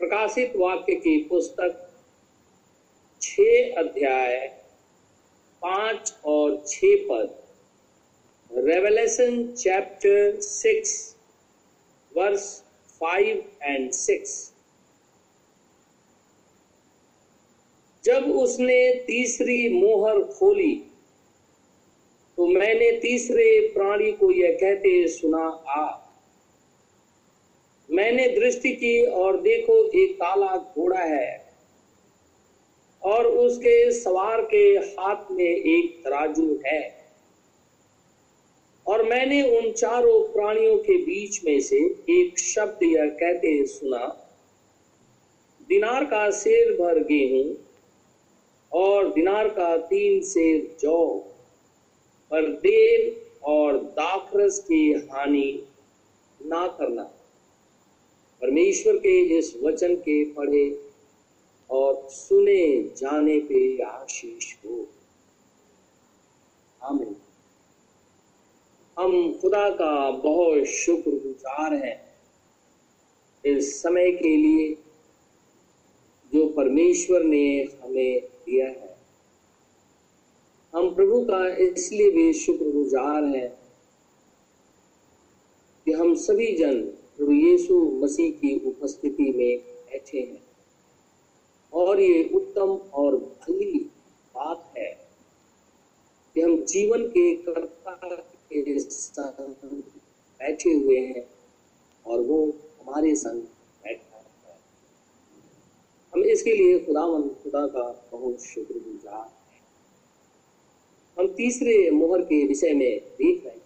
प्रकाशित वाक्य की पुस्तक छ अध्याय पाँच और छ पद। Revelation chapter six verse five and six जब उसने तीसरी मोहर खोली तो मैंने तीसरे प्राणी को यह कहते सुना, आ मैंने दृष्टि की और देखो एक काला घोड़ा है और उसके सवार के हाथ में एक तराजू है। और मैंने उन चारों प्राणियों के बीच में से एक शब्द यह कहते सुना, दिनार का शेर भर गेहूँ और दिनार का तीन शेर जौ, पर देर और दाखरस की हानि ना करना। परमेश्वर के इस वचन के पढ़े और सुने जाने पे आशीष हो। आमीन। हम खुदा का बहुत शुक्रगुजार हैं इस समय के लिए जो परमेश्वर ने हमें दिया है। हम प्रभु का इसलिए भी शुक्रगुजार हैं कि हम सभी जन प्रभु यीशु मसीह की उपस्थिति में बैठे हैं। और ये उत्तम और भली बात है कि हम जीवन के कर्ता के संग बैठे हुए हैं और वो हमारे संग बैठा है। हम इसके लिए खुदावन खुदा का बहुत शुक्रगुजार हैं। हम तीसरे मोहर के विषय में देख रहे हैं।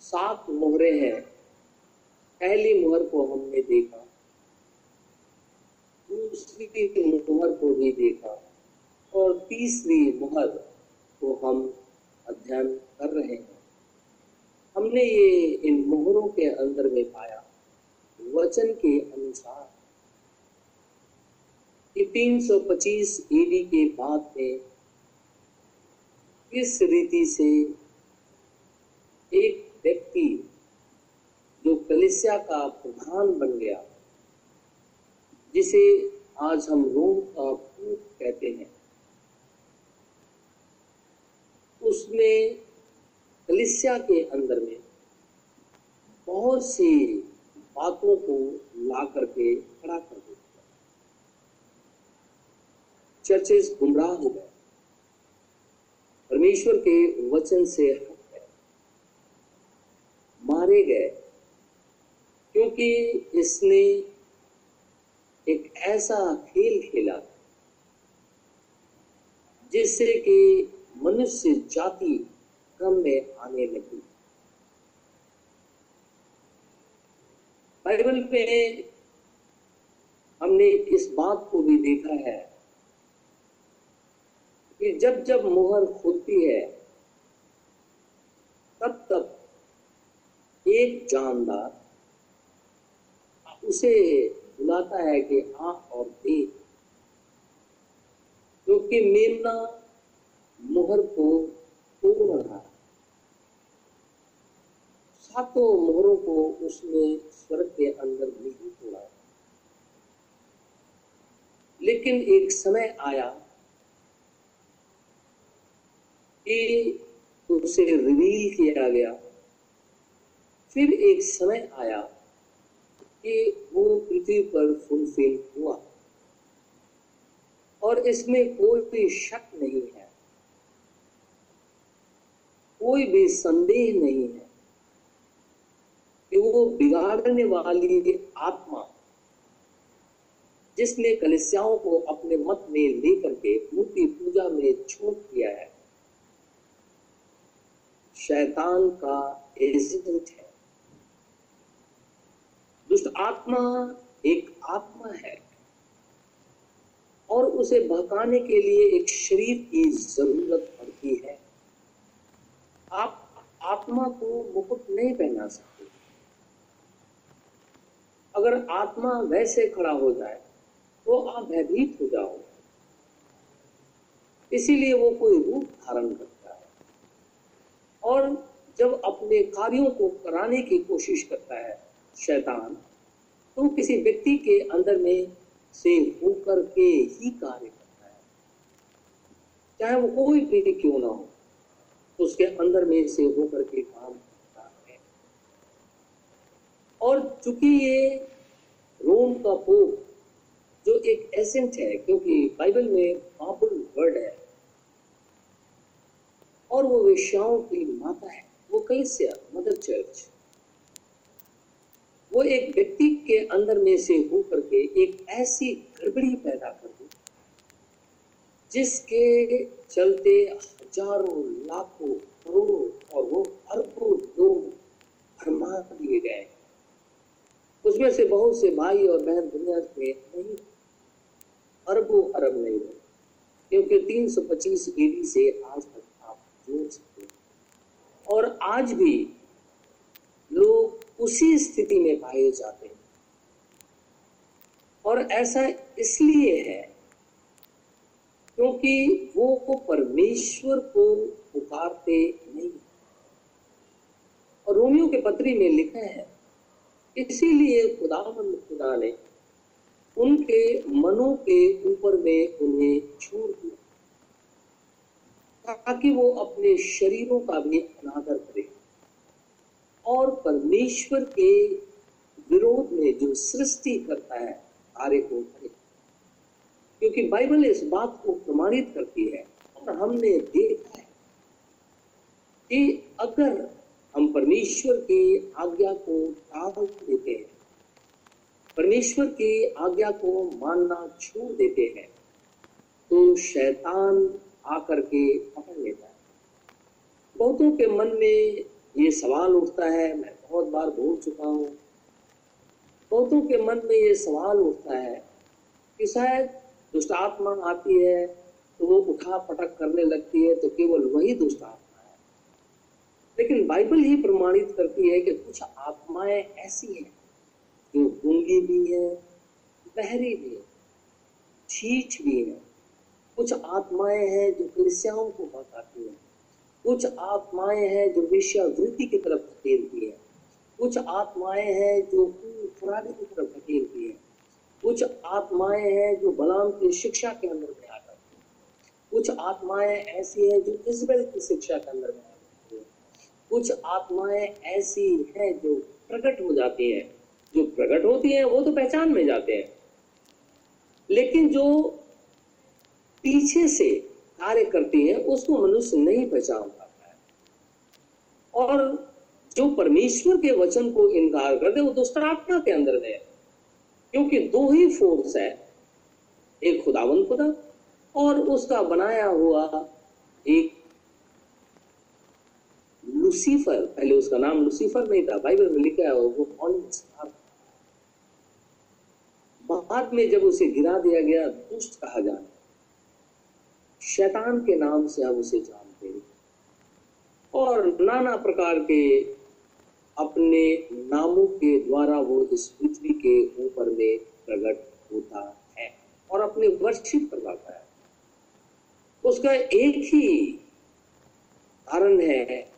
सात मोहरे हैं। पहली मोहर को हमने देखा। दूसरी मोहर को भी देखा। और तीसरी मोहर को हम अध्ययन कर रहे हैं। हमने ये इन मोहरों के अंदर में पाया वचन के अनुसार कि 325 ईडी के बाद में किस रीति से एक व्यक्ति जो कलिसिया का प्रधान बन गया, जिसे आज हम रोम का भूत कहते हैं। उसने कलिसिया के अंदर में बहुत सी बातों को ला करके खड़ा कर दिया। चर्चेस गुमराह हो गए। परमेश्वर के वचन से हट गए। मारे गए। क्योंकि इसने एक ऐसा खेल खेला जिससे कि मनुष्य जाति क्रम में आने लगी। बाइबल में हमने इस बात को भी देखा है कि जब जब मोहर खुलती है, तब तब एक जानदार उसे बुलाता है कि आ और देख क्योंकि तो मेमना मोहर को तोड़ रहा सातों मोहरों को उसने स्वर्ग के अंदर नहीं तोड़ा। लेकिन एक समय आया कि उसे रिवील किया गया। फिर एक समय आया कि वो पृथ्वी पर फुलफिल हुआ। और इसमें कोई भी शक नहीं है। कोई भी संदेह नहीं है कि वो बिगाड़ने वाली आत्मा, जिसने कलिसियाओं को अपने मत में लेकर के मूर्ति पूजा में छोड़ दिया है, शैतान का एजेंट है। दुष्ट आत्मा एक आत्मा है। और उसे बहकाने के लिए एक शरीर की ज़रूरत पड़ती है। आप आत्मा को मुकुट नहीं पहना सकते। अगर आत्मा वैसे खड़ा हो जाए तो आप भयभीत हो जाओ इसीलिए वो कोई रूप धारण करता है। और जब अपने कार्यों को कराने की कोशिश करता है शैतान तो किसी व्यक्ति के अंदर में से होकर के ही कार्य करता है। चाहे वो कोई भी क्यों ना हो, उसके अंदर में से होकर के काम करता है। और चूँकि ये रोम का पोप, जो एक एसेंट है, क्योंकि बाइबल में पावरफुल वर्ड है, और वो वेश्याओं की माता है, वो कैसे मदर चर्च वो एक व्यक्ति के अंदर में से होकर के एक ऐसी गड़बड़ी पैदा कर दी, जिसके चलते हज़ारों, लाखों, करोड़ों और वो अरबों लोग भरमा दिए गए। उसमें से बहुत से भाई और बहन दुनिया में नहीं अरबों अरब नहीं रहे, क्योंकि 325 ईडी से आज तक आप जोड़ सकते और आज भी लोग उसी स्थिति में पाए जाते हैं। और ऐसा इसलिए है क्योंकि वो को परमेश्वर को पुकारते नहीं। और रोमियो के पत्री में लिखा है, इसीलिए खुदावंद खुदा ने उनके मनों के ऊपर में उन्हें छोड़ दिया, ताकि वो अपने शरीरों का भी अनादर करें। और परमेश्वर के विरोध में जो सृष्टि करता है कार्य को क्योंकि बाइबल इस बात को प्रमाणित करती है, और हमने देखा है कि अगर हम परमेश्वर की आज्ञा को टाल देते हैं, परमेश्वर की आज्ञा को मानना छोड़ देते हैं तो शैतान आकर के पकड़ लेता है। बहुतों के मन में ये सवाल उठता है, मैं बहुत बार बोल चुका हूँ। बहुतों के मन में ये सवाल उठता है कि शायद दुष्ट आत्मा आती है तो वो उठा पटक करने लगती है तो केवल वही दुष्ट आत्मा है। लेकिन बाइबल ही प्रमाणित करती है कि कुछ आत्माएँ ऐसी हैं जो गूँगी भी है, बहरी भी है छीछ भी है। कुछ आत्माएँ हैं जो कलिसियाओं को बताती हैं। कुछ आत्माएँ हैं जो वेश्यावृत्ति की तरफ़ धकेलती है। कुछ आत्माएँ हैं जो फरारी की तरफ़ धकेलती है। कुछ आत्माएँ हैं जो बलाम की शिक्षा के अंदर में आ जाती है। कुछ आत्माएँ ऐसी हैं जो इजबेल की शिक्षा के अंदर में आ जाती है। कुछ आत्माएँ ऐसी हैं जो प्रकट हो जाती हैं। जो प्रकट होती हैं, वो तो पहचान में जाते हैं। लेकिन जो पीछे से कार्य करती है, उसको मनुष्य नहीं पहचान पाता है। और जो परमेश्वर के वचन को इनकार करते वो दुष्टात्मा के अंदर है क्योंकि दो ही फोर्स है, एक खुदावन खुदा और उसका बनाया हुआ एक लुसीफर पहले उसका नाम लुसीफर नहीं था बाइबल में लिखा है, वो कौन बाद में जब उसे गिरा दिया गया, दुष्ट कहा जाता शैतान के नाम से हम उसे जानते हैं। और नाना प्रकार के अपने नामों के द्वारा वो इस पृथ्वी के ऊपर में प्रकट होता है और अपने वर्षित करवाता है। उसका एक ही कारण है,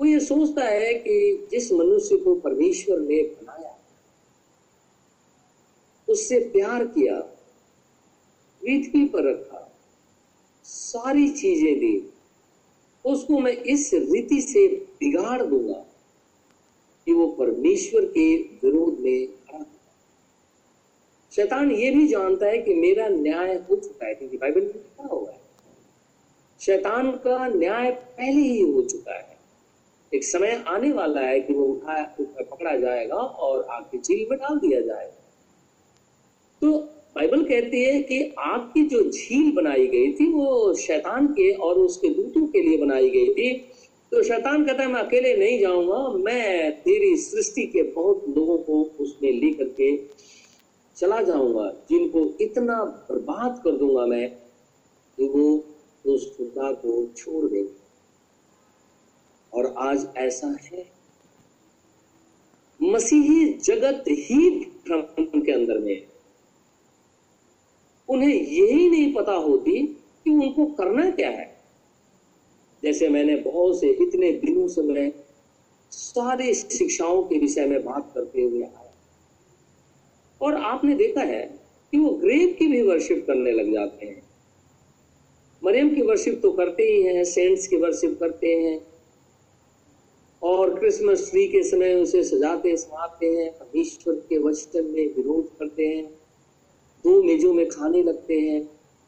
वो ये सोचता है कि जिस मनुष्य को परमेश्वर ने बनाया, उससे प्यार किया, पृथ्वी पर रखा सारी चीज़ें दी। उसको मैं इस रीति से बिगाड़ दूँगा कि वो परमेश्वर के विरोध में खड़ा शैतान ये भी जानता है कि मेरा न्याय हो चुका है, क्योंकि बाइबल में लिखा हुआ है। शैतान का न्याय पहले ही हो चुका है। एक समय आने वाला है कि वो उठा पकड़ा जाएगा और आग झील में डाल दिया जाएगा। तो बाइबल कहती है कि आग की जो झील बनाई गई थी, वो शैतान के और उसके दूतों के लिए बनाई गई थी। तो शैतान कहता है, मैं अकेले नहीं जाऊँगा, मैं तेरी सृष्टि के बहुत लोगों को उसमें लेकर के चला जाऊँगा, जिनको इतना बर्बाद कर दूँगा मैं कि वो उस खुदा को छोड़ देंगे और आज ऐसा है। मसीही जगत ही के अंदर में है। उन्हें यही नहीं पता होती कि उनको करना क्या है। जैसे मैंने बहुत से इतने दिनों से मैं सारे शिक्षाओं के विषय में बात करते हुए आया और आपने देखा है कि वो ग्रेव की भी वर्शिप करने लग जाते हैं। मरियम की वर्शिप तो करते ही हैं सेंट्स की वर्शिप करते हैं। और क्रिसमस ट्री के समय उसे सजाते, समाते हैं, परमेश्वर के वचन में विरोध करते हैं। दो मेजों में खाने लगते हैं।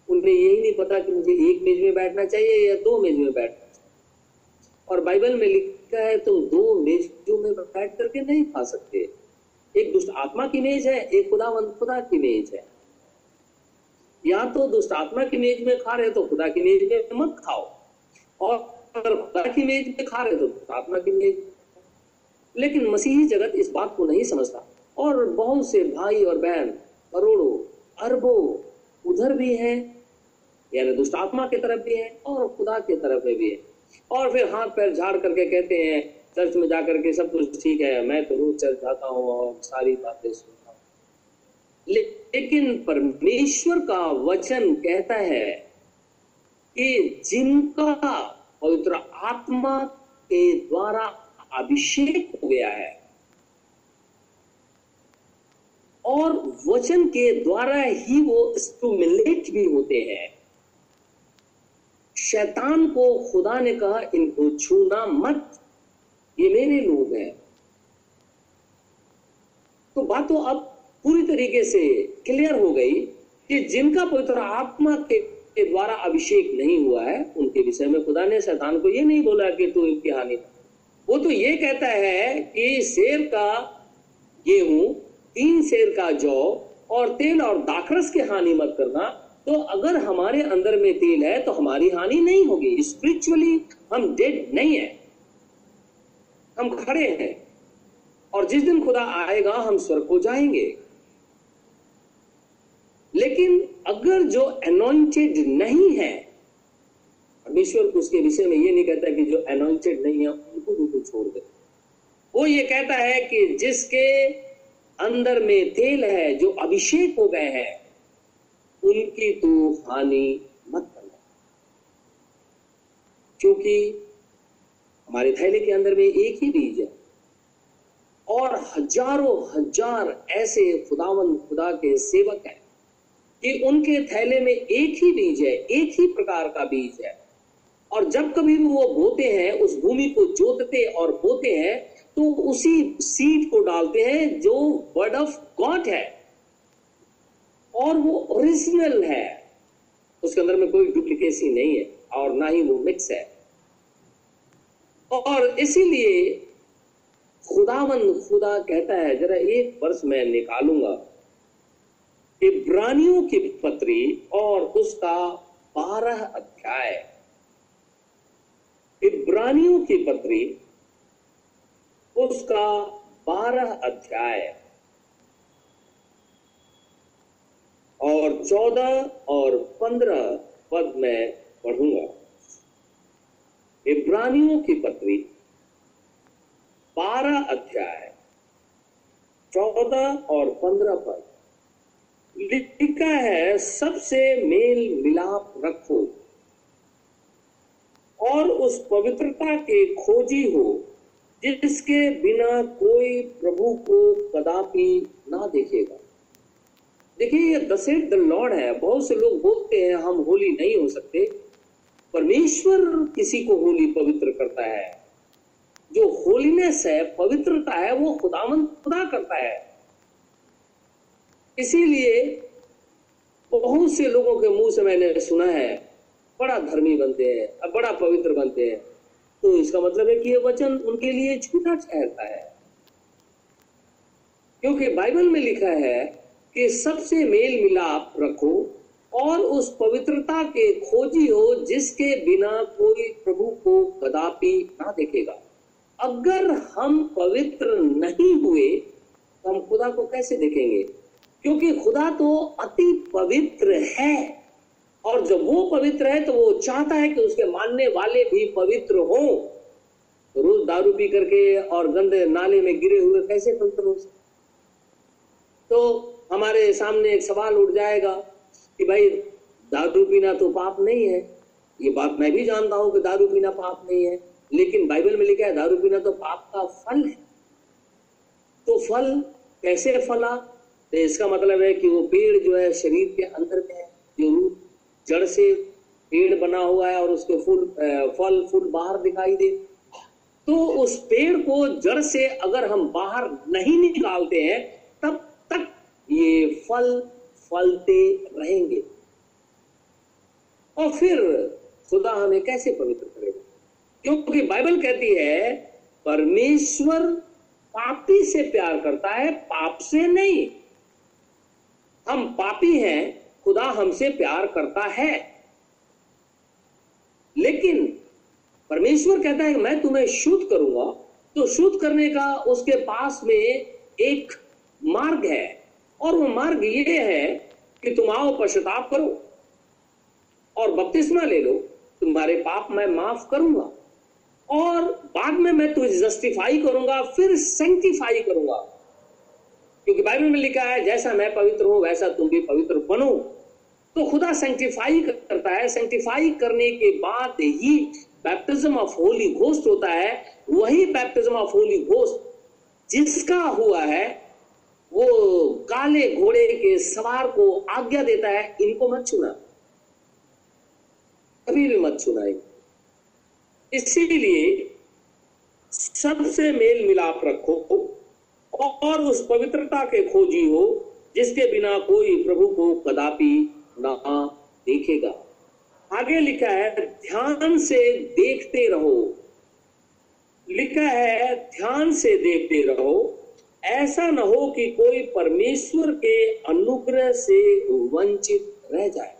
उन्हें यही नहीं पता कि मुझे एक मेज में बैठना चाहिए या दो मेज में बैठना और बाइबल में लिखा है, तुम दो मेजों में बैठ करके नहीं खा सकते। एक दुष्ट आत्मा की मेज है, एक खुदा खुदा की मेज है। या तो दुष्ट आत्मा की मेज में खा रहे तो खुदा की मेज में मत खाओ। और अगर खुदा की मेज में खा रहे तो दुष्ट आत्मा की मेज लेकिन मसीही जगत इस बात को नहीं समझता। और बहुत से भाई और बहन, करोड़ों अरबों उधर भी है, यानी दुष्ट आत्मा की तरफ़ भी है और खुदा की तरफ़ में भी है। और फिर हाथ पैर झाड़ करके कहते हैं, चर्च में जाकर के सब कुछ ठीक है, मैं तो रोज चर्च जाता हूँ और सारी बातें सुनता हूँ। लेकिन परमेश्वर का वचन कहता है कि जिनका पवित्र आत्मा के द्वारा अभिषेक हो गया है और वचन के द्वारा ही वो स्टूमुलेट भी होते हैं। शैतान को खुदा ने कहा, इनको छूना मत। ये मेरे लोग हैं। तो बात तो अब पूरी तरीके से क्लियर हो गई कि जिनका पवित्र आत्मा के द्वारा अभिषेक नहीं हुआ है, उनके विषय में खुदा ने शैतान को ये नहीं बोला कि तू इनकी हानि वो तो ये कहता है कि शेर का गेहूँ तीन शेर का जौ और तेल और दाखरस की हानि मत करना। तो अगर हमारे अंदर में तेल है तो हमारी हानि नहीं होगी। स्पिरिचुअली हम डेड नहीं है। हम खड़े हैं। और जिस दिन खुदा आएगा, हम स्वर्ग को जाएँगे। लेकिन अगर जो अनोइंटेड नहीं है, परमेश्वर उसके विषय में ये नहीं कहता कि जो अनोइंटेड नहीं है, उनको बिल्कुल छोड़ दे। वो ये कहता है कि जिसके अंदर में तेल है, जो अभिषेक हो गए हैं, उनकी तो हानि मत करना क्योंकि हमारे थैले के अंदर में एक ही बीज है। और हज़ारों हज़ार ऐसे खुदावन, खुदा के सेवक हैं कि उनके थैले में एक ही बीज है, एक ही प्रकार का बीज है। और जब कभी भी वो बोते हैं, उस भूमि को जोतते और बोते हैं तो उसी सीड को डालते हैं जो वर्ड ऑफ़ गॉड है। और वो ओरिजिनल है। उसके अंदर में कोई डुप्लीकेसी नहीं है और ना ही वो मिक्स है। और इसीलिए खुदावन खुदा कहता है, जरा एक वर्ष मैं निकालूँगा इब्रानियों की पत्री और उसका बारह अध्याय। इब्रानियों की पत्री उसका बारह अध्याय। और चौदह और पंद्रह पद में पढ़ूँगा। इब्रानियों की पत्री बारह अध्याय, चौदह और पंद्रह पद। लिखा है, सबसे मेल मिलाप रखो और उस पवित्रता के खोजी हो। जिसके बिना कोई प्रभु को कदापि ना देखेगा। देखिए, ये दसेट द लॉर्ड है। बहुत से लोग बोलते हैं, हम होली नहीं हो सकते। परमेश्वर किसी को होली पवित्र करता है। जो होलीनेस है, पवित्रता है, वो खुदामन खुदा करता है। इसीलिए बहुत से लोगों के मुँह से मैंने सुना है, बड़ा धर्मी बनते हैं, बड़ा पवित्र बनते हैं। तो इसका मतलब है कि ये वचन उनके लिए झूठा ठहरता है। क्योंकि बाइबल में लिखा है कि सबसे मेल मिलाप रखो और उस पवित्रता के खोजी हो जिसके बिना कोई प्रभु को कदापि ना देखेगा। अगर हम पवित्र नहीं हुए तो हम खुदा को कैसे देखेंगे? क्योंकि खुदा तो अति पवित्र है। और जब वो पवित्र है तो वो चाहता है कि उसके मानने वाले भी पवित्र हो। रोज दारू पी करके और गंदे नाले में गिरे हुए कैसे पवित्र हो सकते तो हमारे सामने एक सवाल उठ जाएगा कि भाई, दारू पीना तो पाप नहीं है। ये बात मैं भी जानता हूँ कि दारू पीना पाप नहीं है, लेकिन बाइबल में लिखा है, दारू पीना तो पाप का फल है। तो फल कैसे फला? तो इसका मतलब है कि वो पेड़ जो है शरीर के अंदर में है, जो रूट जड़ से पेड़ बना हुआ है और उसके फूल फल, फूल बाहर दिखाई दे। तो उस पेड़ को जड़ से अगर हम बाहर नहीं निकालते हैं, तब तक ये फल फलते रहेंगे। और फिर खुदा हमें कैसे पवित्र करेगा? क्योंकि बाइबल कहती है, परमेश्वर पापी से प्यार करता है, पाप से नहीं। हम पापी हैं खुदा हमसे प्यार करता है। लेकिन परमेश्वर कहता है मैं तुम्हें शुद्ध करूँगा। तो शुद्ध करने का उसके पास में एक मार्ग है। और वो मार्ग ये है कि तुम आओ, पश्चाताप करो और बपतिस्मा ले लो। तुम्हारे पाप मैं माफ़ करूँगा और बाद में मैं तुझे जस्टिफाई करूँगा, फिर सेंटिफाई करूँगा। क्योंकि बाइबल में लिखा है, जैसा मैं पवित्र हूँ, वैसा तुम भी पवित्र बनो। तो खुदा सेंटिफाई करता है। सेंटिफाई करने के बाद ही बैप्टिज्म ऑफ़ होली घोस्ट होता है। वही बैप्टिज्म ऑफ़ होली घोस्ट जिसका हुआ है, वो काले घोड़े के सवार को आज्ञा देता है। इनको मत छूना। कभी भी मत छूना इसीलिए सबसे मेल मिलाप रखो और उस पवित्रता के खोजी हो, जिसके बिना कोई प्रभु को कदापि ना देखेगा। आगे लिखा है, ध्यान से देखते रहो। लिखा है, ध्यान से देखते रहो। ऐसा न हो कि कोई परमेश्वर के अनुग्रह से वंचित रह जाए।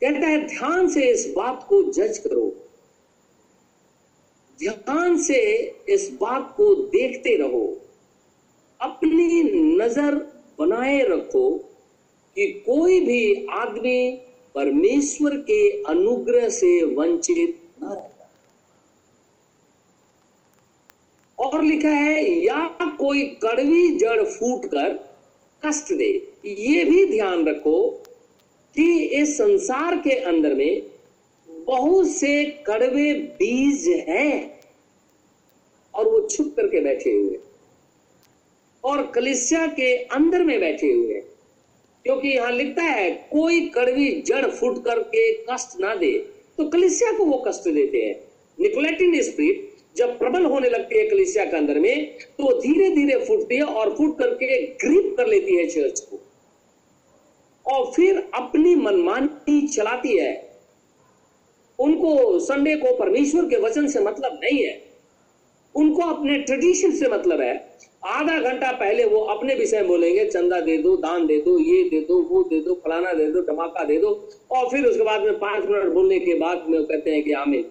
कहता है, ध्यान से इस बात को जज करो। ध्यान से इस बात को देखते रहो। अपनी नज़र बनाए रखो। कि कोई भी आदमी परमेश्वर के अनुग्रह से वंचित न रहता। और लिखा है, या कोई कड़वी जड़ फूट कर कष्ट दे। ये भी ध्यान रखो कि इस संसार के अंदर में बहुत से कड़वे बीज हैं और वो छुप करके बैठे हुए। और कलिसिया के अंदर में बैठे हुए क्योंकि यहाँ लिखता है, कोई कड़वी जड़ फूट करके कष्ट ना दे। तो कलिसिया को वो कष्ट देते हैं। निकोलेटिन स्प्रिट जब प्रबल होने लगती है कलिसिया के अंदर में तो धीरे धीरे फूटती है और फूट करके ग्रीप कर लेती है चर्च को। और फिर अपनी मनमानी चलाती है। उनको संडे को परमेश्वर के वचन से मतलब नहीं है। उनको अपने ट्रेडिशन से मतलब है। आधा घंटा पहले वो अपने विषय में बोलेंगे, चंदा दे दो, दान दे दो, ये दे दो, वो दे दो, फलाना दे दो, धमाका दे दो, और फिर उसके बाद में पाँच मिनट बोलने के बाद में कहते हैं कि आमिर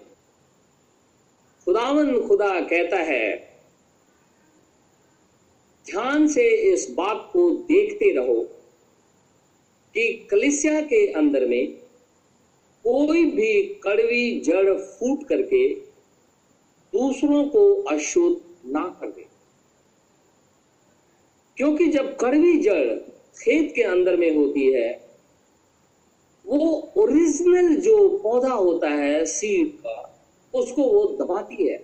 खुदावन खुदा कहता है, ध्यान से इस बात को देखते रहो कि कलिसिया के अंदर में कोई भी कड़वी जड़ फूट करके दूसरों को अशुद्ध ना कर दे। क्योंकि जब कड़वी जड़ खेत के अंदर में होती है, वो ओरिजिनल जो पौधा होता है सीड का, उसको वो दबाती है।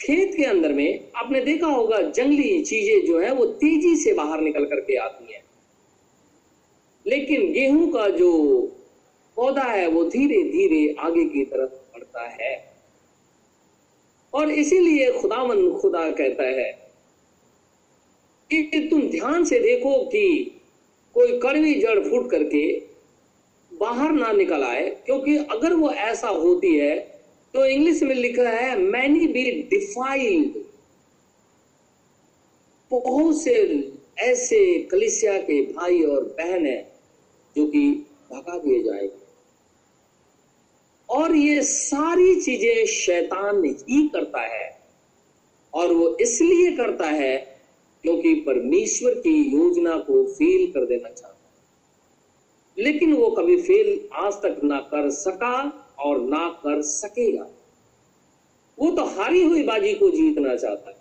खेत के अंदर में आपने देखा होगा, जंगली चीज़ें जो है, वो तेज़ी से बाहर निकल करके आती हैं। लेकिन गेहूँ का जो पौधा है, वो धीरे धीरे आगे की तरफ़ बढ़ता है। और इसीलिए खुदावन खुदा कहता है कि तुम ध्यान से देखो कि कोई कड़वी जड़ फूट करके बाहर ना निकल आए, क्योंकि अगर वो ऐसा होती है तो इंग्लिश में लिखा है मैनी बी डिफाइल्ड बहुत से ऐसे कलिसिया के भाई और बहन है जो कि भगा दिए जाएँगे। और ये सारी चीज़ें शैतान ही करता है, और वो इसलिए करता है क्योंकि परमेश्वर की योजना को फेल कर देना चाहता लेकिन वो कभी फेल आज तक ना कर सका और ना कर सकेगा। वो तो हारी हुई बाजी को जीतना चाहता है,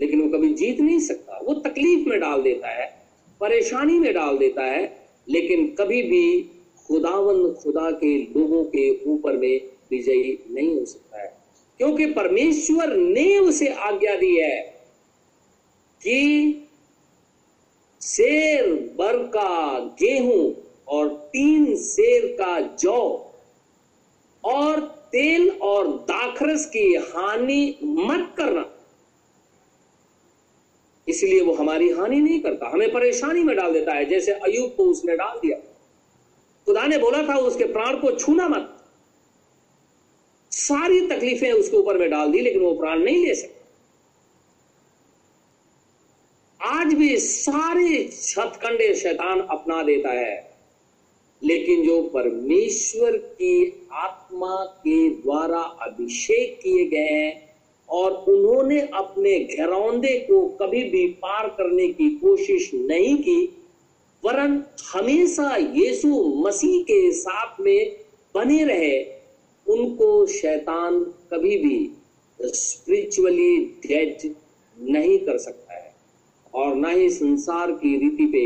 लेकिन वो कभी जीत नहीं सकता। वो तकलीफ़ में डाल देता है, परेशानी में डाल देता है, लेकिन कभी भी खुदावन खुदा के लोगों के ऊपर में विजयी नहीं हो सकता है। क्योंकि परमेश्वर ने उसे आज्ञा दी है। कि शेर बर का गेहूँ और तीन शेर का जौ और तेल और दाखरस की हानि मत करना। इसलिए वो हमारी हानि नहीं करता, हमें परेशानी में डाल देता है, जैसे अयुब को उसने डाल दिया। खुदा ने बोला था, उसके प्राण को छूना मत। सारी तकलीफें उसके ऊपर में डाल दी, लेकिन वो प्राण नहीं ले सकता। आज भी सारे छतकंडे शैतान अपना देता है। लेकिन जो परमेश्वर की आत्मा के द्वारा अभिषेक किए गए हैं और उन्होंने अपने घरौंदे को कभी भी पार करने की कोशिश नहीं की, वरन हमेशा यीशु मसीह के साथ में बने रहे, उनको शैतान कभी भी स्पिरिचुअली डेड नहीं कर सकता। और ना ही संसार की रीति पे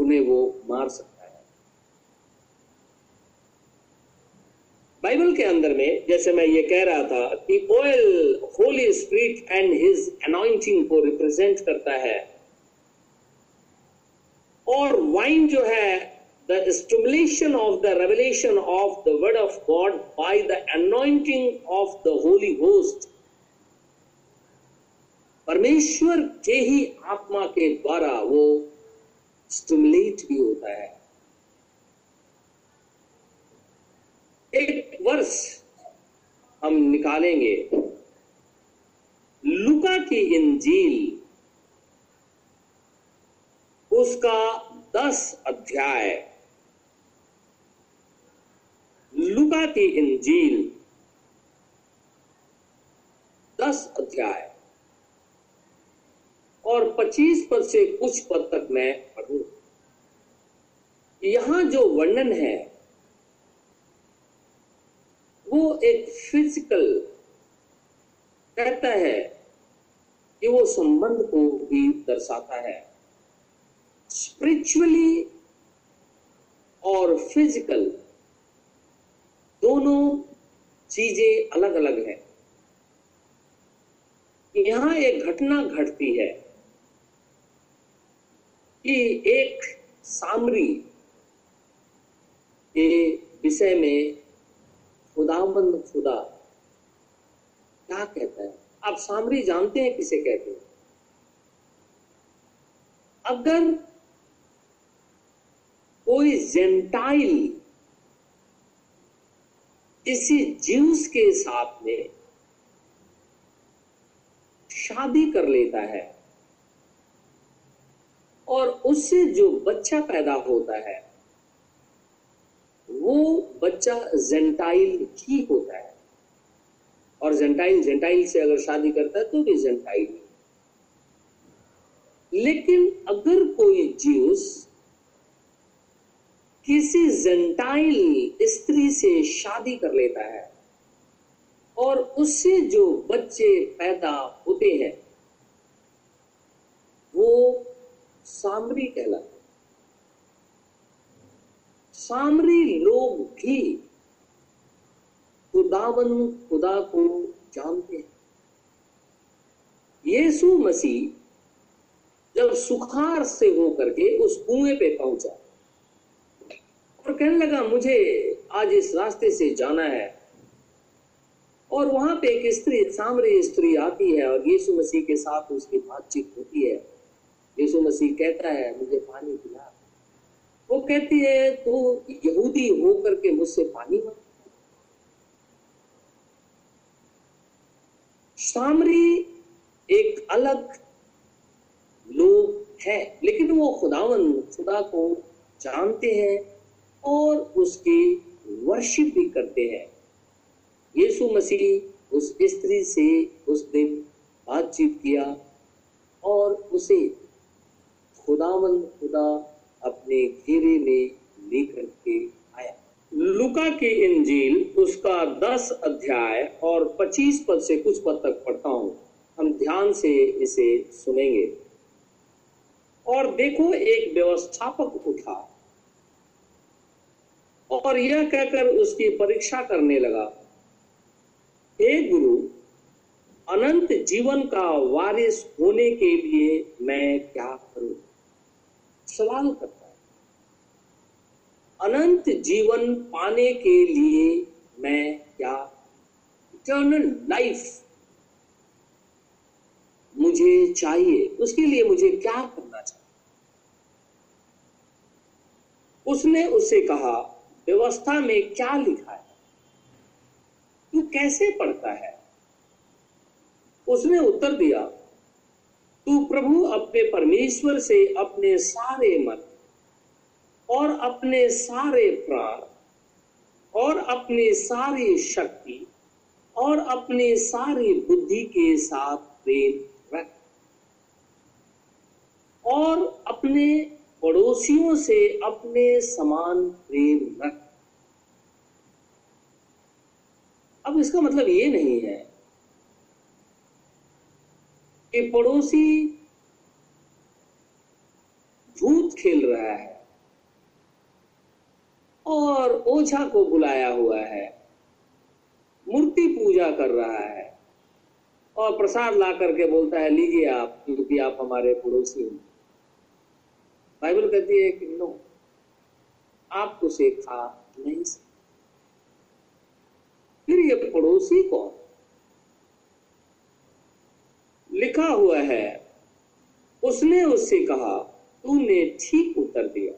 उन्हें वो मार सकता है। बाइबल के अंदर में जैसे मैं ये कह रहा था कि oil Holy Spirit and his anointing को रिप्रेजेंट करता है। और वाइन जो है the stimulation of the revelation of the word of God by the anointing of the Holy Ghost परमेश्वर के ही आत्मा के द्वारा वो स्टिमुलेट भी होता है। एक वर्ष हम निकालेंगे। लुका की इंजील उसका दस अध्याय। लुका की इंजील दस अध्याय। और पच्चीस पद से कुछ पद तक मैं पढ़ू। यहाँ जो वर्णन है, वो एक फ़िज़िकल कहता है कि वो संबंध को भी दर्शाता है। स्पिरिचुअली और फ़िज़िकल दोनों चीज़ें अलग अलग है। यहाँ एक घटना घटती है। कि एक सामरी के विषय में खुदाबंद खुदा क्या कहता है? आप सामरी जानते हैं किसे कहते हैं? अगर कोई जेंटाइल किसी ज्यूस के साथ में शादी कर लेता है और उससे जो बच्चा पैदा होता है, वो बच्चा जेंटाइल ही होता है। और जेंटाइल जेंटाइल से अगर शादी करता है तो भी जेंटाइल लेकिन अगर कोई ज्यूस किसी जेंटाइल स्त्री से शादी कर लेता है और उससे जो बच्चे पैदा होते हैं, वो सामरी कहलाते सामरी लोग भी खुदावन, खुदा को जानते हैं। यीशु मसीह जब सुखार से होकर के उस कुएँ पे पहुँचा और कहने लगा, मुझे आज इस रास्ते से जाना है। और वहाँ पे एक स्त्री, सामरी स्त्री आती है और यीशु मसीह के साथ उसकी बातचीत होती है। यीशु मसीह कहता है, मुझे पानी पिला वो कहती है तो यहूदी होकर के मुझसे पानी मत सामरी एक अलग लोग है, लेकिन वो खुदावन, खुदा को जानते हैं और उसकी वर्शिप भी करते हैं। यीशु मसीह उस स्त्री से उस दिन बातचीत किया और उसे खुदावन खुदा अपने घेरे में लेकर के आया। लुका की इंजील उसका दस अध्याय और पच्चीस पद से कुछ पद तक पढ़ता हूँ। हम ध्यान से इसे सुनेंगे। और देखो, एक व्यवस्थापक उठा और यह कहकर उसकी परीक्षा करने लगा, हे गुरु, अनंत जीवन का वारिस होने के लिए मैं क्या करूँ? सवाल करता है। अनंत जीवन पाने के लिए मैं क्या इटर्नल लाइफ मुझे चाहिए? उसके लिए मुझे क्या करना चाहिए? उसने उससे कहा, व्यवस्था में क्या लिखा है? तू कैसे पढ़ता है? उसने उत्तर दिया तू प्रभु अपने परमेश्वर से अपने सारे मन और अपने सारे प्राण और अपनी सारी शक्ति और अपनी सारी बुद्धि के साथ प्रेम रख और अपने पड़ोसियों से अपने समान प्रेम रख। अब इसका मतलब ये नहीं है कि पड़ोसी भूत खेल रहा है और ओझा को बुलाया हुआ है, मूर्ति पूजा कर रहा है और प्रसाद ला करके बोलता है, लीजिए आप, क्योंकि आप हमारे पड़ोसी हो। बाइबल कहती है कि, नो आप उसे खा नहीं सकते। फिर ये पड़ोसी कौन? लिखा हुआ है। उसने उससे कहा, तूने ठीक उत्तर दिया।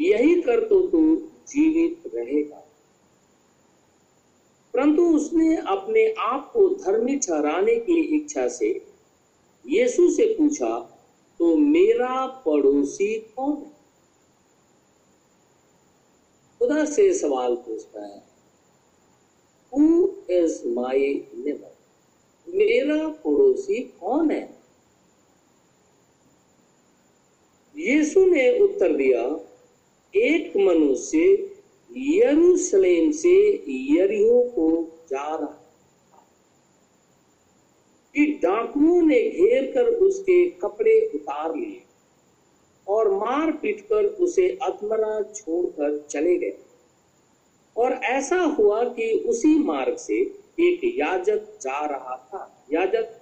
यही कर तो तू जीवित रहेगा। परंतु उसने अपने आप को धर्मी ठहराने की इच्छा से यीशु से पूछा तो मेरा पड़ोसी कौन है? खुदा से सवाल पूछता है हु इज़ माई नेबर मेरा पड़ोसी कौन है? यीशु ने उत्तर दिया, एक मनुष्य यरूशलेम से यरीहो को जा रहा कि डाकुओं ने घेर कर उसके कपड़े उतार लिए और मार पीट कर उसे अधमरा छोड़कर चले गए। और ऐसा हुआ कि उसी मार्ग से एक याजक जा रहा था। याजक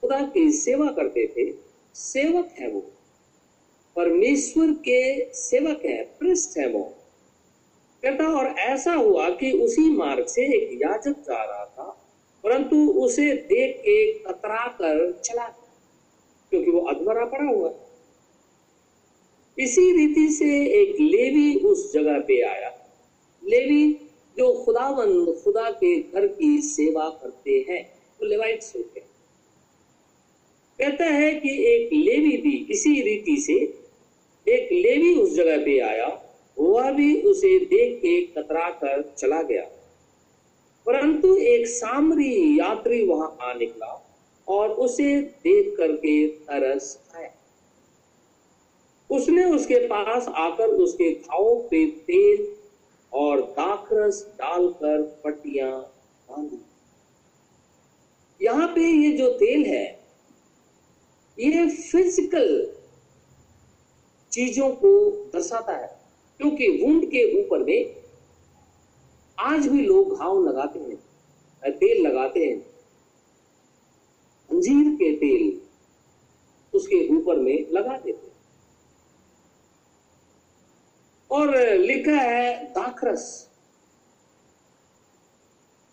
खुदा की सेवा करते थे। सेवक है वो। परमेश्वर के सेवक है, पृष्ठ है वो। कहता, और ऐसा हुआ कि उसी मार्ग से एक याजक जा रहा था, परंतु उसे देख के कतरा कर चला क्योंकि वो अधमरा पड़ा हुआ इसी रीति से एक लेवी उस जगह पे आया। लेवी जो खुदावंद खुदा के घर की सेवा करते हैं, वो लेवाइट्स होते हैं। कहता है कि एक लेवी भी इसी रीति से, एक लेवी उस जगह पे आया वह भी उसे देख के कतरा कर चला गया। परंतु एक सामरी यात्री वहाँ आ निकला और उसे देख करके तरस खाया उसने उसके पास आकर उसके घावों पे तेल और दाखरस डालकर पट्टियाँ बांधी। यहाँ पे ये जो तेल है, ये फ़िज़िकल चीज़ों को दर्शाता है, क्योंकि वुंड के ऊपर में आज भी लोग घाव लगाते हैं तेल लगाते हैं। अंजीर के तेल उसके ऊपर में लगा देते हैं और लिखा है दाखरस।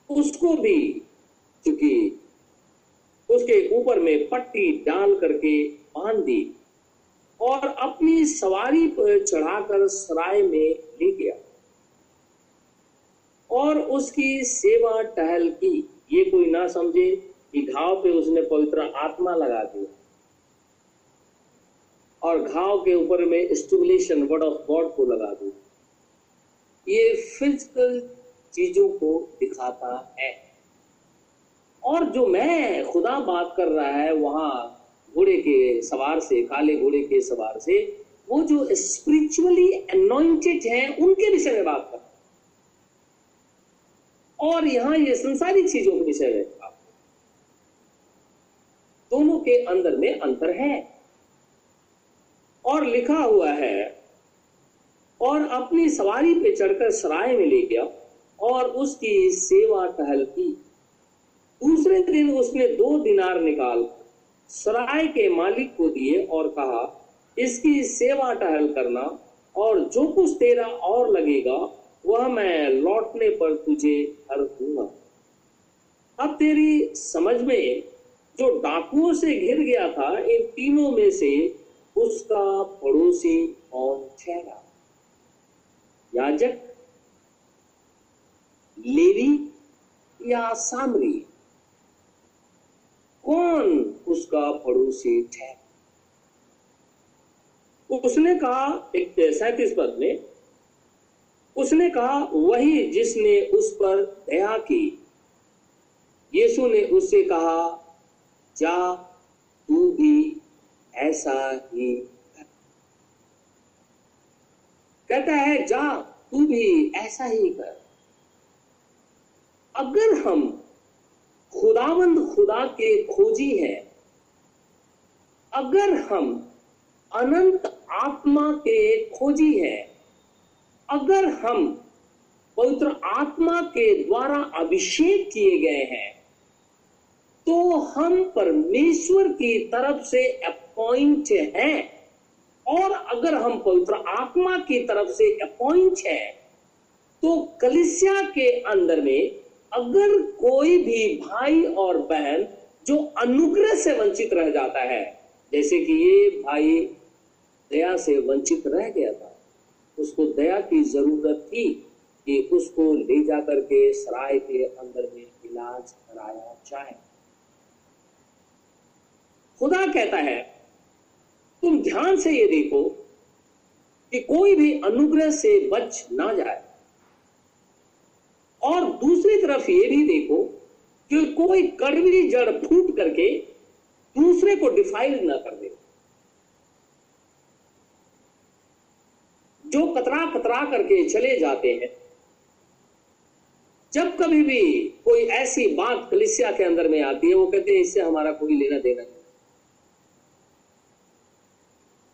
उसको भी चूँकि, उसके ऊपर में पट्टी डाल करके बाँध दी और अपनी सवारी पर चढ़ाकर सराय में ले गया और उसकी सेवा टहल की। ये कोई ना समझे कि घाव पे उसने पवित्र आत्मा लगा दिया। और घाव के ऊपर में स्टिमुलेशन वर्ड ऑफ़ गॉड को लगा दिया ये फ़िज़िकल चीज़ों को दिखाता है। और जो मैं, खुदा बात कर रहा है, वहाँ घोड़े के सवार से, काले घोड़े के सवार से, वो जो स्पिरिचुअली अनोइंटेड हैं, उनके विषय में बात कर और यहाँ ये संसारी चीज़ों के विषय में बात दोनों के अंदर में अंतर है। और लिखा हुआ है, और अपनी सवारी पे चढ़कर सराय में ले गया और उसकी सेवा टहल की। दूसरे दिन उसने दो दिनार निकाल सराय के मालिक को दिए और कहा, इसकी सेवा टहल करना और जो कुछ तेरा और लगेगा, वह मैं लौटने पर तुझे हर दूँगा। अब तेरी समझ में, जो डाकुओं से घिर गया था, इन तीनों में से उसका पड़ोसी कौन ठहरा? याजक लेवी या सामरी? कौन उसका पड़ोसी ठहरा? उसने कहा, एक सैतीस पद में, उसने कहा, वही जिसने उस पर दया की। यीशु ने उससे कहा, जा, तू भी ऐसा ही कहता है, जा, तू भी ऐसा ही कर। अगर हम खुदावंद खुदा के खोजी हैं, अगर हम अनंत आत्मा के खोजी हैं, अगर हम पवित्र आत्मा के द्वारा अभिषेक किए गए हैं तो हम परमेश्वर की तरफ़ से अपॉइंट हैं। और अगर हम पवित्र आत्मा की तरफ़ से अपॉइंट हैं तो कलिसिया के अंदर में अगर कोई भी भाई और बहन जो अनुग्रह से वंचित रह जाता है, जैसे कि ये भाई दया से वंचित रह गया था, उसको दया की ज़रूरत थी कि उसको ले जाकर के सराय के अंदर में इलाज कराया जाए। खुदा कहता है तुम ध्यान से ये देखो कि कोई भी अनुग्रह से बच ना जाए। और दूसरी तरफ़ ये भी देखो कि कोई कड़वी जड़ फूट करके दूसरे को डिफाइल ना कर दे। जो कतरा कतरा करके चले जाते हैं। जब कभी भी कोई ऐसी बात कलिसिया के अंदर में आती है, वो कहते हैं, इससे हमारा कोई लेना देना नहीं।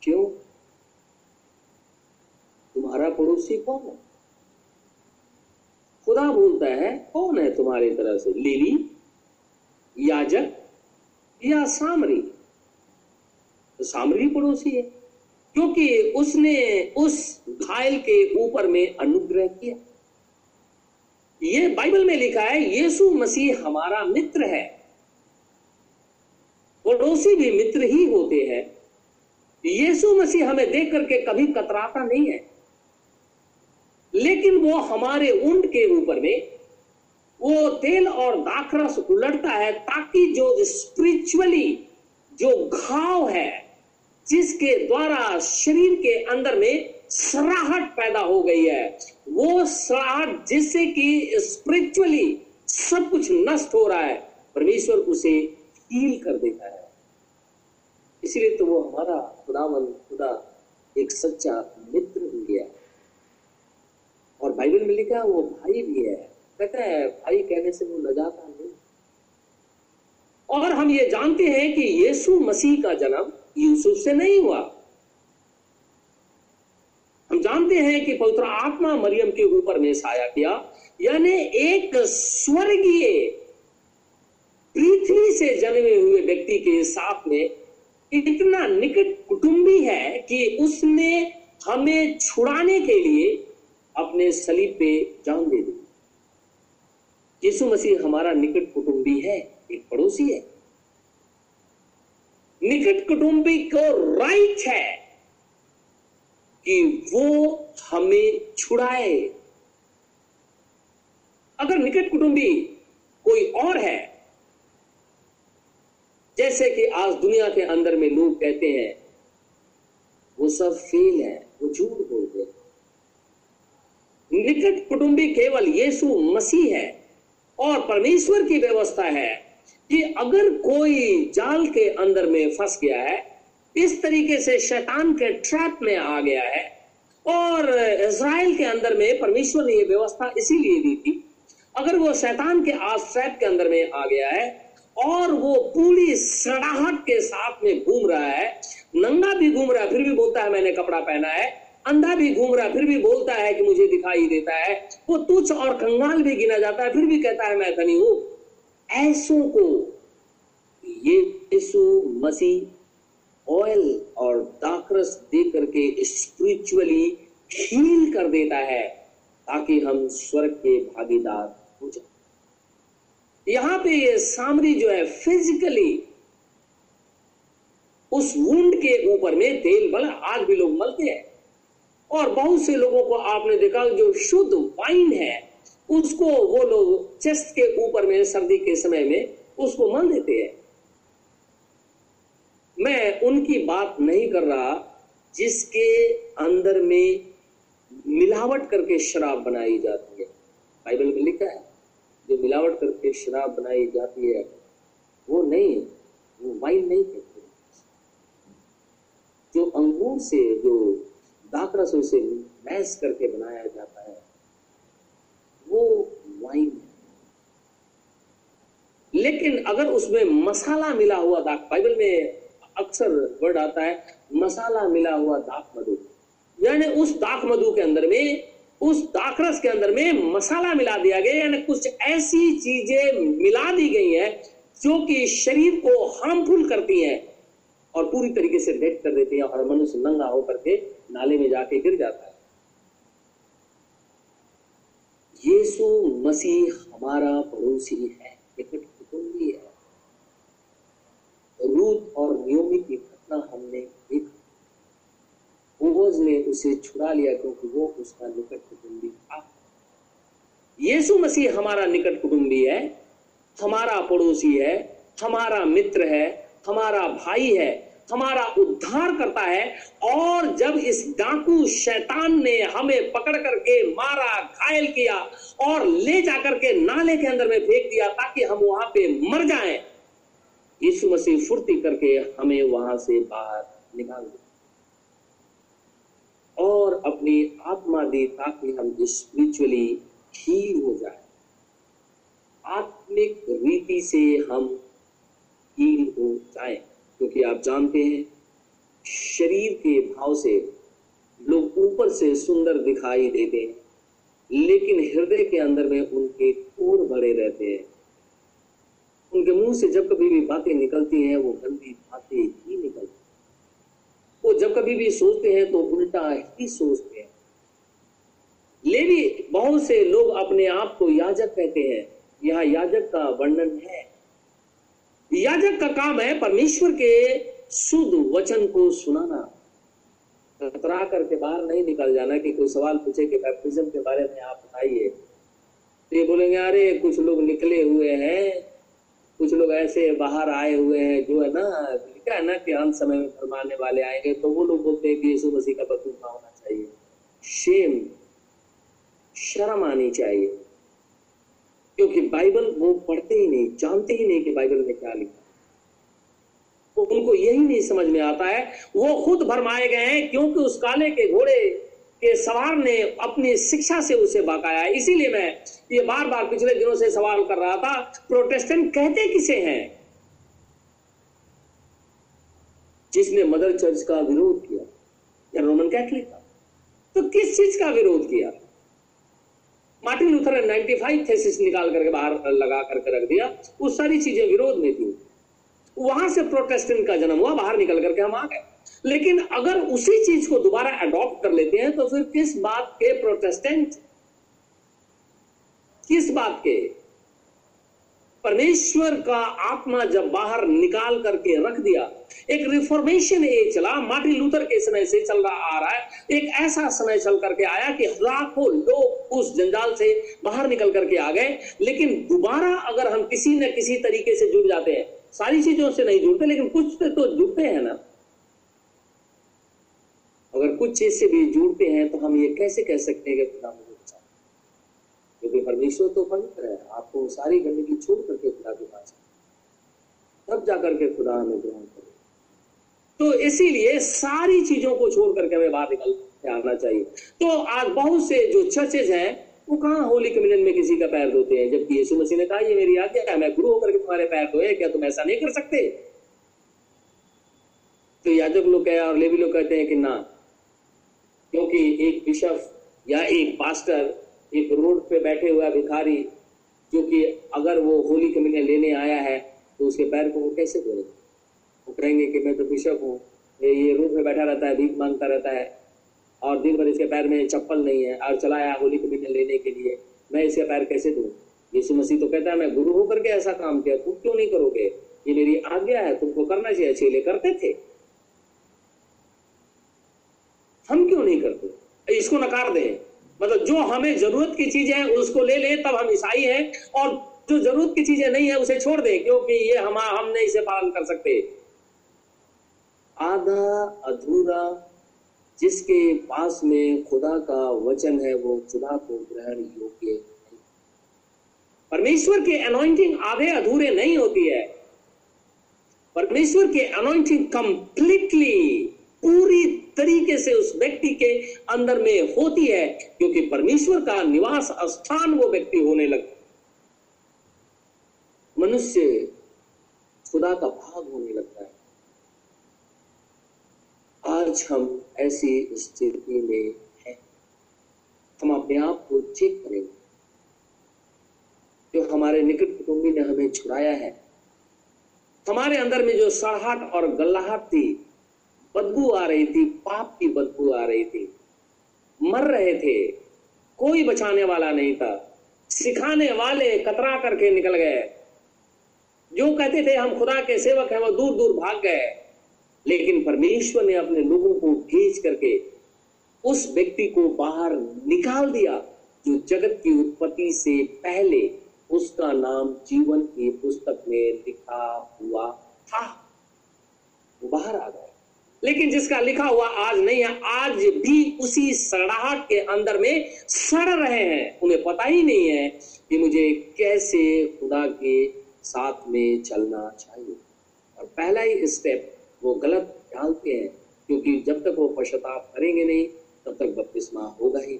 क्यों? तुम्हारा पड़ोसी कौन है? खुदा बोलता है, कौन है तुम्हारी तरह से? लीली, याजक या सामरी? तो सामरी पड़ोसी है, क्योंकि उसने उस घायल के ऊपर में अनुग्रह किया। ये बाइबल में लिखा है, यीशु मसीह हमारा मित्र है। पड़ोसी भी मित्र ही होते हैं। यीशु मसीह हमें देख करके कभी कतराता नहीं है। लेकिन वो हमारे ऊँट के ऊपर में, वो तेल और दाखरस उलटता है ताकि जो स्पिरिचुअली जो घाव है, जिसके द्वारा शरीर के अंदर में सराहट पैदा हो गई है, वो सराहट जिससे कि स्पिरिचुअली सब कुछ नष्ट हो रहा है, परमेश्वर उसे हील कर देता है। इसलिए तो वो हमारा खुदावन खुदा एक सच्चा मित्र हो गया। और बाइबल में लिखा वो भाई भी है। कहता है, भाई कहने से वो लगाता नहीं। और हम ये जानते हैं कि यीशु मसीह का जन्म यूसुफ से नहीं हुआ। हम जानते हैं कि पवित्र आत्मा मरियम के ऊपर में साया किया यानी एक स्वर्गीय पृथ्वी से जन्मे हुए व्यक्ति के साथ में इतना निकट कुटुंबी है कि उसने हमें छुड़ाने के लिए अपने सलीब पे जान दे दी। यीशु मसीह हमारा निकट कुटुंबी है, एक पड़ोसी है। निकट कुटुंबी को राइट है कि वो हमें छुड़ाए। अगर निकट कुटुंबी कोई और है जैसे कि आज दुनिया के अंदर में लोग कहते हैं, वो सब फेल है, वो झूठ बोलते हैं। निकट कुटुंबी केवल यीशु मसीह है और परमेश्वर की व्यवस्था है कि अगर कोई जाल के अंदर में फंस गया है, इस तरीके से शैतान के ट्रैप में आ गया है और इसराइल के अंदर में परमेश्वर ने यह व्यवस्था इसीलिए दी थी, अगर वो शैतान के आज ट्रैप के अंदर में आ गया है और वो पूरी सड़ाहट के साथ में घूम रहा है। नंगा भी घूम रहा है, फिर भी बोलता है, मैंने कपड़ा पहना है। अंधा भी घूम रहा है, फिर भी बोलता है कि मुझे दिखाई देता है। वो तुच्छ और कंगाल भी गिना जाता है, फिर भी कहता है, मैं धनी हूँ। ऐसों को ये यीशु मसीह ऑयल और दाकरस दे करके स्पिरिचुअली हील कर देता है, ताकि हम स्वर्ग के भागीदार हो जाए। यहाँ पे ये सामरी जो है फिजिकली उस वुंड के ऊपर में तेल बल आज भी लोग मलते हैं। और बहुत से लोगों को आपने देखा जो शुद्ध वाइन है, उसको वो लोग चेस्ट के ऊपर में, सर्दी के समय में उसको मल देते हैं। मैं उनकी बात नहीं कर रहा जिसके अंदर में मिलावट करके शराब बनाई जाती है। बाइबल में लिखा है। जो मिलावट करके शराब बनाई जाती है, वो नहीं वो वाइन नहीं कहते। जो अंगूर से, जो दाकरसों से मैस करके बनाया जाता है, वो वाइन है। लेकिन अगर उसमें मसाला मिला हुआ दाक बाइबल में अक्सर वर्ड आता है, मसाला मिला हुआ दाक मधु। यानी उस दाक मधु के अंदर में उस दाकरस के अंदर में मसाला मिला दिया गया यानी कुछ ऐसी चीज़ें मिला दी गई हैं जो कि शरीर को हार्मफुल करती हैं और पूरी तरीके से डेट कर देती हैं और मनुष्य नंगा होकर के नाले में जाके गिर जाता है। यीशु मसीह हमारा पड़ोसी है निकट कुटुंबी है। रूत और नियोमी की घटना हमने ओवज ने उसे छुड़ा लिया क्योंकि वो उसका निकट कुटुंबी था यीशु मसीह हमारा निकट कुटुंबी है हमारा पड़ोसी है हमारा मित्र है हमारा भाई है हमारा उद्धार करता है और जब इस डाकू शैतान ने हमें पकड़ करके मारा घायल किया और ले जाकर के नाले के अंदर में फेंक दिया ताकि हम वहाँ पे मर जाएँ यीशु मसीह फुर्ती करके हमें वहाँ से बाहर निकाल दिया और अपनी आत्मा दी ताकि हम स्पिरिचुअली हील हो जाए। आत्मिक रीति से हम हील हो जाए, क्योंकि आप जानते हैं, शरीर के भाव से लोग ऊपर से सुंदर दिखाई देते हैं, लेकिन हृदय के अंदर में उनके कोर भरे रहते हैं। उनके मुँह से जब कभी भी बातें निकलती हैं, वो गंदी बातें ही निकलती वो जब कभी भी सोचते हैं तो उल्टा ही सोचते हैं। ले भी बहुत से लोग अपने आप को याजक कहते हैं। यहाँ याजक का वर्णन है। याजक का काम है परमेश्वर के शुद्ध वचन को सुनाना। कतरा करके बाहर नहीं निकल जाना कि कोई सवाल पूछे कि बैप्टिज्म के बारे में आप बताइए। तो ये बोलेंगे, अरे, कुछ लोग निकले हुए हैं कुछ लोग ऐसे बाहर आए हुए हैं जो है ना लिखा है ना कि अंत समय में फरमाने वाले आएँगे तो वो लोग बोलते हैं कि यीशु मसीह का बतूफा होना चाहिए। शेम शर्म आनी चाहिए। क्योंकि बाइबल वो पढ़ते ही नहीं, जानते ही नहीं कि बाइबल में क्या लिखा तो उनको यही नहीं समझ में आता है, वो खुद भरमाए गए हैं, क्योंकि उस काले के घोड़े के सवार ने अपनी शिक्षा से उसे बकाया। इसीलिए मैं ये बार बार पिछले दिनों से सवाल कर रहा था, प्रोटेस्टेंट कहते किसे हैं? जिसने मदर चर्च का विरोध किया, या रोमन कैथलिक का? तो किस चीज़ का विरोध किया? मार्टिन लूथर ने 95 थेसिस निकाल करके बाहर लगा करके रख दिया। वो सारी चीज़ें विरोध में थी। वहाँ से प्रोटेस्टेंट का जन्म हुआ, बाहर निकल करके हम आ गए। लेकिन अगर उसी चीज़ को दोबारा अडॉप्ट कर लेते हैं तो फिर किस बात के प्रोटेस्टेंट किस बात के? परमेश्वर का आत्मा जब बाहर निकाल करके रख दिया, एक रिफॉर्मेशन एज चला, मार्टिन लूथर के समय से चल रहा आ रहा है, एक ऐसा समय चल करके आया कि लाखों लोग उस जंजाल से बाहर निकल करके आ गए। लेकिन दोबारा अगर हम किसी न किसी तरीके से जुड़ जाते हैं सारी चीज़ों से नहीं जुड़ते, लेकिन कुछ से तो जुड़ते हैं ना। अगर कुछ चीज़ से भी जुड़ते हैं तो हम ये कैसे कह सकते हैं कि खुदा मुझे बचा। क्योंकि परमेश्वर तो पवित्र है, आपको सारी गंदगी छोड़ करके खुदा के पास तब जाकर के खुदा हमें ग्रहण करे। तो इसीलिए सारी चीज़ों को छोड़ करके हमें बाहर निकल आना चाहिए। तो आज बहुत से जो चर्चेज हैं वो कहाँ होली कम्युनियन में किसी का पैर धोते हैं? जबकि यीशु मसीह ने कहा, ये मेरी आज्ञा है, मैं गुरु होकर के तुम्हारे पैर धोए क्या तुम ऐसा नहीं कर सकते? तो याजक लोग कहे, और लेवी लोग कहते हैं कि ना, क्योंकि एक बिशप या एक पास्टर एक रोड पे बैठे हुआ भिखारी क्योंकि अगर वो होली कमीने लेने आया है तो उसके पैर को वो कैसे धोए वो कहेंगे कि मैं तो बिशप हूँ, ये रूप में बैठा रहता है, भीख माँगता रहता है और दिन भर इसके पैर में चप्पल नहीं है और चला आया होली कमीने लेने के लिए, मैं इसके पैर कैसे दूँ यीशु मसीह तो कहता है, मैं गुरु होकर के ऐसा काम किया, तुम क्यों नहीं करोगे? ये मेरी आज्ञा है, तुमको करना चाहिए चेले करते थे। हम क्यों नहीं करते? इसको नकार दें। मतलब जो हमें ज़रूरत की चीज़ है, उसको ले ले, तब हम ईसाई हैं, और जो ज़रूरत की चीज़ें नहीं है, उसे छोड़ दें, क्योंकि ये हम हम नहीं इसे पालन कर सकते। आधा अधूरा जिसके पास में खुदा का वचन है, वो खुदा को ग्रहण योग्य परमेश्वर के अनोइंटिंग आधे अधूरे नहीं होती है। परमेश्वर की अनोइंटिंग कंप्लीटली पूरी तरीके से उस व्यक्ति के अंदर में होती है, क्योंकि परमेश्वर का निवास स्थान वो व्यक्ति होने लगता मनुष्य खुदा का भाग होने लगता है आज हम ऐसी स्थिति में हैं। हम अपने आप को चेक करेंगे। जो हमारे निकट कुटुंबी ने हमें छुड़ाया है, हमारे अंदर में जो सड़ाहट और गल्लाहट थी, बदबू आ रही थी, पाप की बदबू आ रही थी, मर रहे थे, कोई बचाने वाला नहीं था, सिखाने वाले कतरा करके निकल गए। जो कहते थे हम खुदा के सेवक हैं, वो दूर दूर भाग गए। लेकिन परमेश्वर ने अपने लोगों को भेज करके उस व्यक्ति को बाहर निकाल दिया, जो जगत की उत्पत्ति से पहले उसका नाम जीवन की पुस्तक में लिखा हुआ था। वो बाहर आ गया। लेकिन जिसका लिखा हुआ आज नहीं है, आज भी उसी सड़ाहट के अंदर में सड़ रहे हैं। उन्हें पता ही नहीं है कि मुझे कैसे खुदा के साथ में चलना चाहिए। और पहला ही स्टेप वो गलत डालते हैं, क्योंकि जब तक वो पश्चाताप करेंगे नहीं, तब तक बपतिस्मा होगा ही नहीं।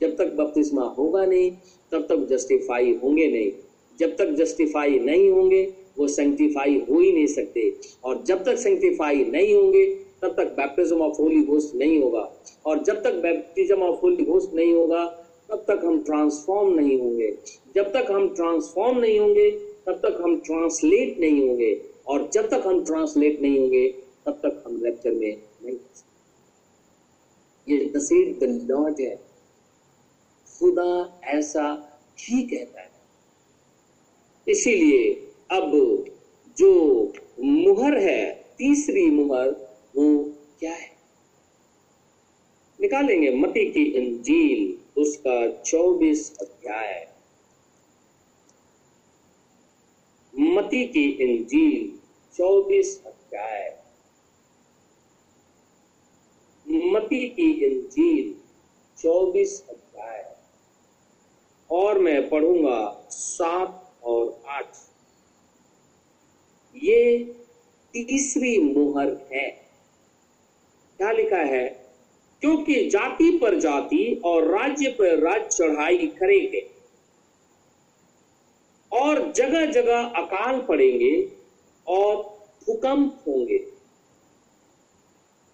जब तक बपतिस्मा होगा नहीं, तब तक जस्टिफाई होंगे नहीं। जब तक जस्टिफाई नहीं होंगे, वो सेंटिफाई हो ही नहीं सकते। और जब तक सेंटिफाई नहीं होंगे, तब तक बैप्टिज्म ऑफ़ होली घोस्ट नहीं होगा। और जब तक बैप्टिज्म ऑफ़ होली घोस्ट नहीं होगा, तब तक हम ट्रांसफॉर्म नहीं होंगे। जब तक हम ट्रांसफॉर्म नहीं होंगे, तब तक हम ट्रांसलेट नहीं होंगे। और जब तक हम ट्रांसलेट नहीं होंगे, तब तक हम लेक्चर में नहीं ये दसेड द लॉर्ड है। खुदा ऐसा ही कहता है। इसीलिए अब जो मुहर है, तीसरी मुहर, वो क्या है? निकालेंगे मती की इंजील, उसका चौबीस अध्याय। मती की इंजील चौबीस अध्याय। मती की इंजील चौबीस अध्याय। और मैं पढ़ूँगा सात और आठ। ये तीसरी मुहर है। क्या लिखा है? क्योंकि जाति पर जाति और राज्य पर राज्य चढ़ाई करेंगे। और जगह जगह अकाल पड़ेंगे और भूकंप होंगे।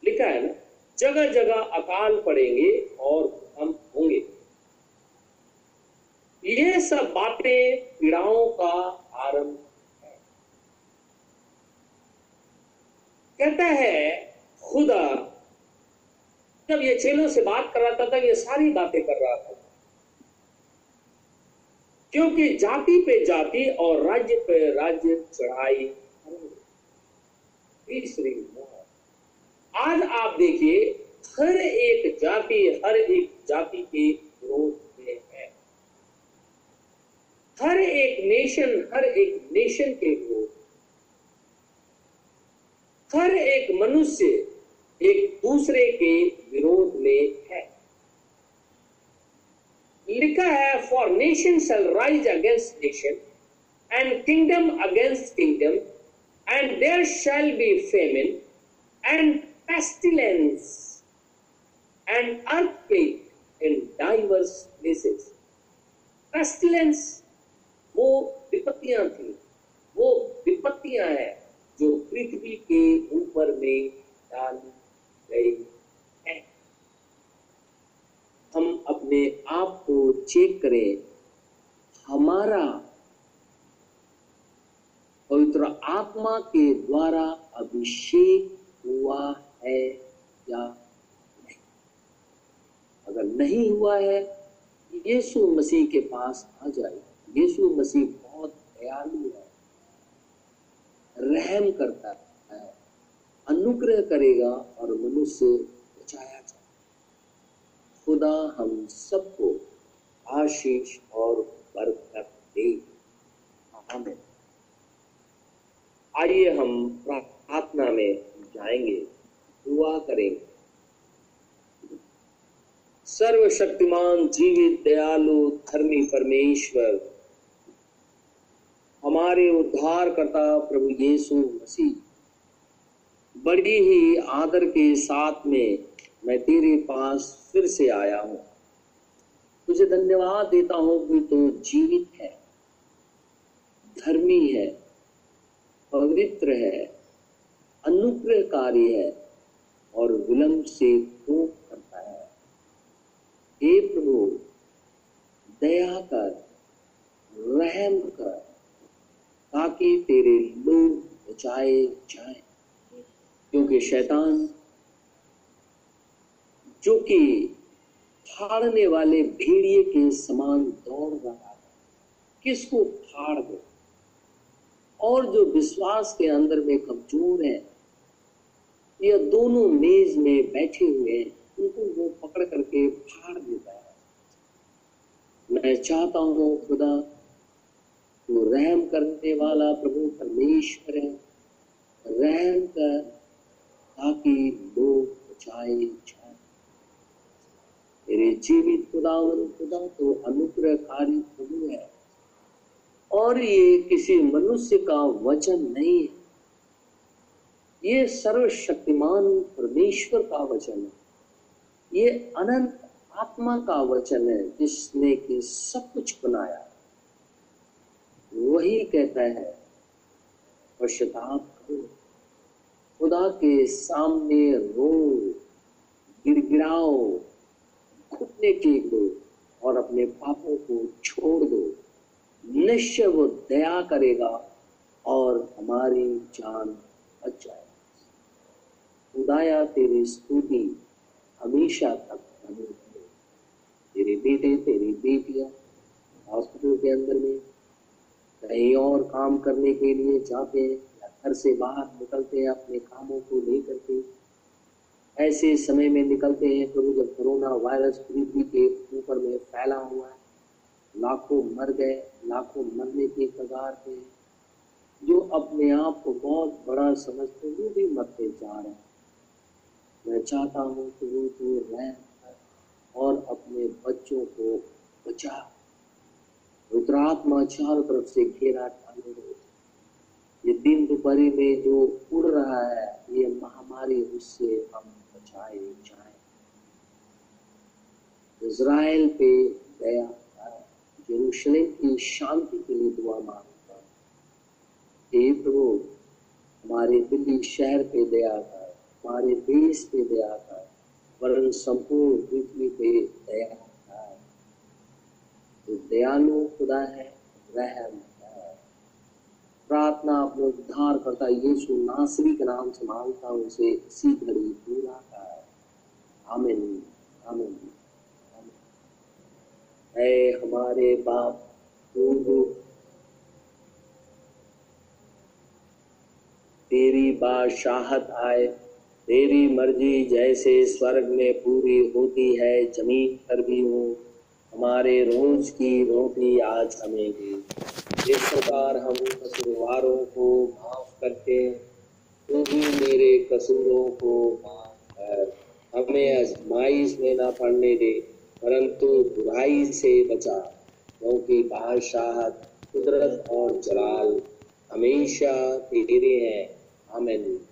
लिखा है ना? जगह जगह अकाल पड़ेंगे और भूकंप होंगे। ये सब बातें पीड़ाओं का आरंभ है। कहता है, खुदा, जब ये चेलों से बात कर रहा था, तब ये सारी बातें कर रहा था। क्योंकि जाति पे जाति और राज्य पे राज्य चढ़ाई। आज आप देखिए, हर एक जाति, हर एक जाति के विरोध में है। हर एक नेशन हर एक नेशन के विरोध हर एक मनुष्य एक दूसरे के विरोध में है। लिखा है for nation shall rise against nation and kingdom against kingdom and there shall be famine and pestilence and earthquake in divers places pestilence वो विपत्तियाँ थी। वो विपत्तियाँ हैं जो पृथ्वी के ऊपर में डाली गई। हम अपने आप को चेक करें। हमारा पवित्र आत्मा के द्वारा अभिषेक हुआ है या नहीं? अगर नहीं हुआ है, यीशु मसीह के पास आ जाए यीशु मसीह बहुत दयालु है। रहम करता है। अनुग्रह करेगा और मनुष्य खुदा हम सबको आशीष और बरकत दे। आइए हम प्रार्थना में जाएँगे, दुआ करेंगे। सर्वशक्तिमान, जीवित, दयालु, धर्मी परमेश्वर, हमारे उद्धार करता प्रभु यीशु मसीह, बड़ी ही आदर के साथ में मैं तेरे पास फिर से आया हूँ। तुझे धन्यवाद देता हूँ कि तू जीवित है, धर्मी है, पवित्र है, अनुग्रहकारी है और विलंब से कोप करता है। हे प्रभु, दया कर, रहम कर, ताकि तेरे लोग बचाए जाए, क्योंकि शैतान जो कि फाड़ने वाले भेड़िए के समान दौड़ रहा है किसको फाड़ दो? और जो विश्वास के अंदर में कमज़ोर है यह दोनों मेज में बैठे हुए हैं, उनको वो पकड़ करके फाड़ देता है। मैं चाहता हूँ, खुदा वो रहम करने वाला प्रभु परमेश्वर है। रहम कर, ताकि लोग बचाए जाए। मेरे जीवित खुदावन खुदा तो अनुग्रहकारी प्रभु है। और ये किसी मनुष्य का वचन नहीं है। ये सर्वशक्तिमान परमेश्वर का वचन है। ये अनंत आत्मा का वचन है जिसने कि सब कुछ बनाया। वही कहता है, पश्चाताप करो। खुदा के सामने रो, गिड़गिड़ाओ घुटने टेक दो और अपने पापों को छोड़ दो। निश्चय वो दया करेगा और हमारी जान बच जाए खुदाया, तेरी स्तुति हमेशा तक बनी रहे। तेरे बेटे, तेरी बेटियाँ हॉस्पिटल के अंदर में कहीं और काम करने के लिए जाते हैं या घर से बाहर निकलते हैं अपने कामों को लेकर के। ऐसे समय में निकलते हैं प्रभु जब कोरोना वायरस पृथ्वी के ऊपर में फैला हुआ है, लाखों मर गए, लाखों मरने के कगार पे जो अपने आप को बहुत बड़ा समझते वो भी मरते जा रहे हैं। मैं चाहता हूँ कि वो तो रह और अपने बच्चों को बचा रुद्रात्मा चारों तरफ़ से घेरा डाले ये दिन दोपहरी में जो उड़ रहा है, ये महामारी उससे हम बचाए जाए। इज़राइल पे दया यरूशलेम की शांति के लिए दुआ माँगता हे। प्रभु, हमारे दिल्ली शहर पे दया कर, हमारे देश पे दया कर, वरन संपूर्ण पृथ्वी पे दया कर। तो दयालु खुदा है रहम प्रार्थना अपने उद्धार करता यीशु नासरी के नाम से माँगता हूँ, उसे इसी घड़ी पूरा कर। आमिन आमिन हमारे बाप तेरी बादशाहत आए। तेरी मर्ज़ी जैसे स्वर्ग में पूरी होती है, ज़मीन पर भी हो। हमारे रोज की रोटी आज हमें दी। इस प्रकार हम कसूरवारों को माफ़ करते तू भी मेरे कसूरों को माफ़ कर। हमें आजमाइश में ना पड़ने दे, परंतु बुराई से बचा, क्योंकि बादशाहत कुदरत और जलाल हमेशा तेरे हैं। आमीन।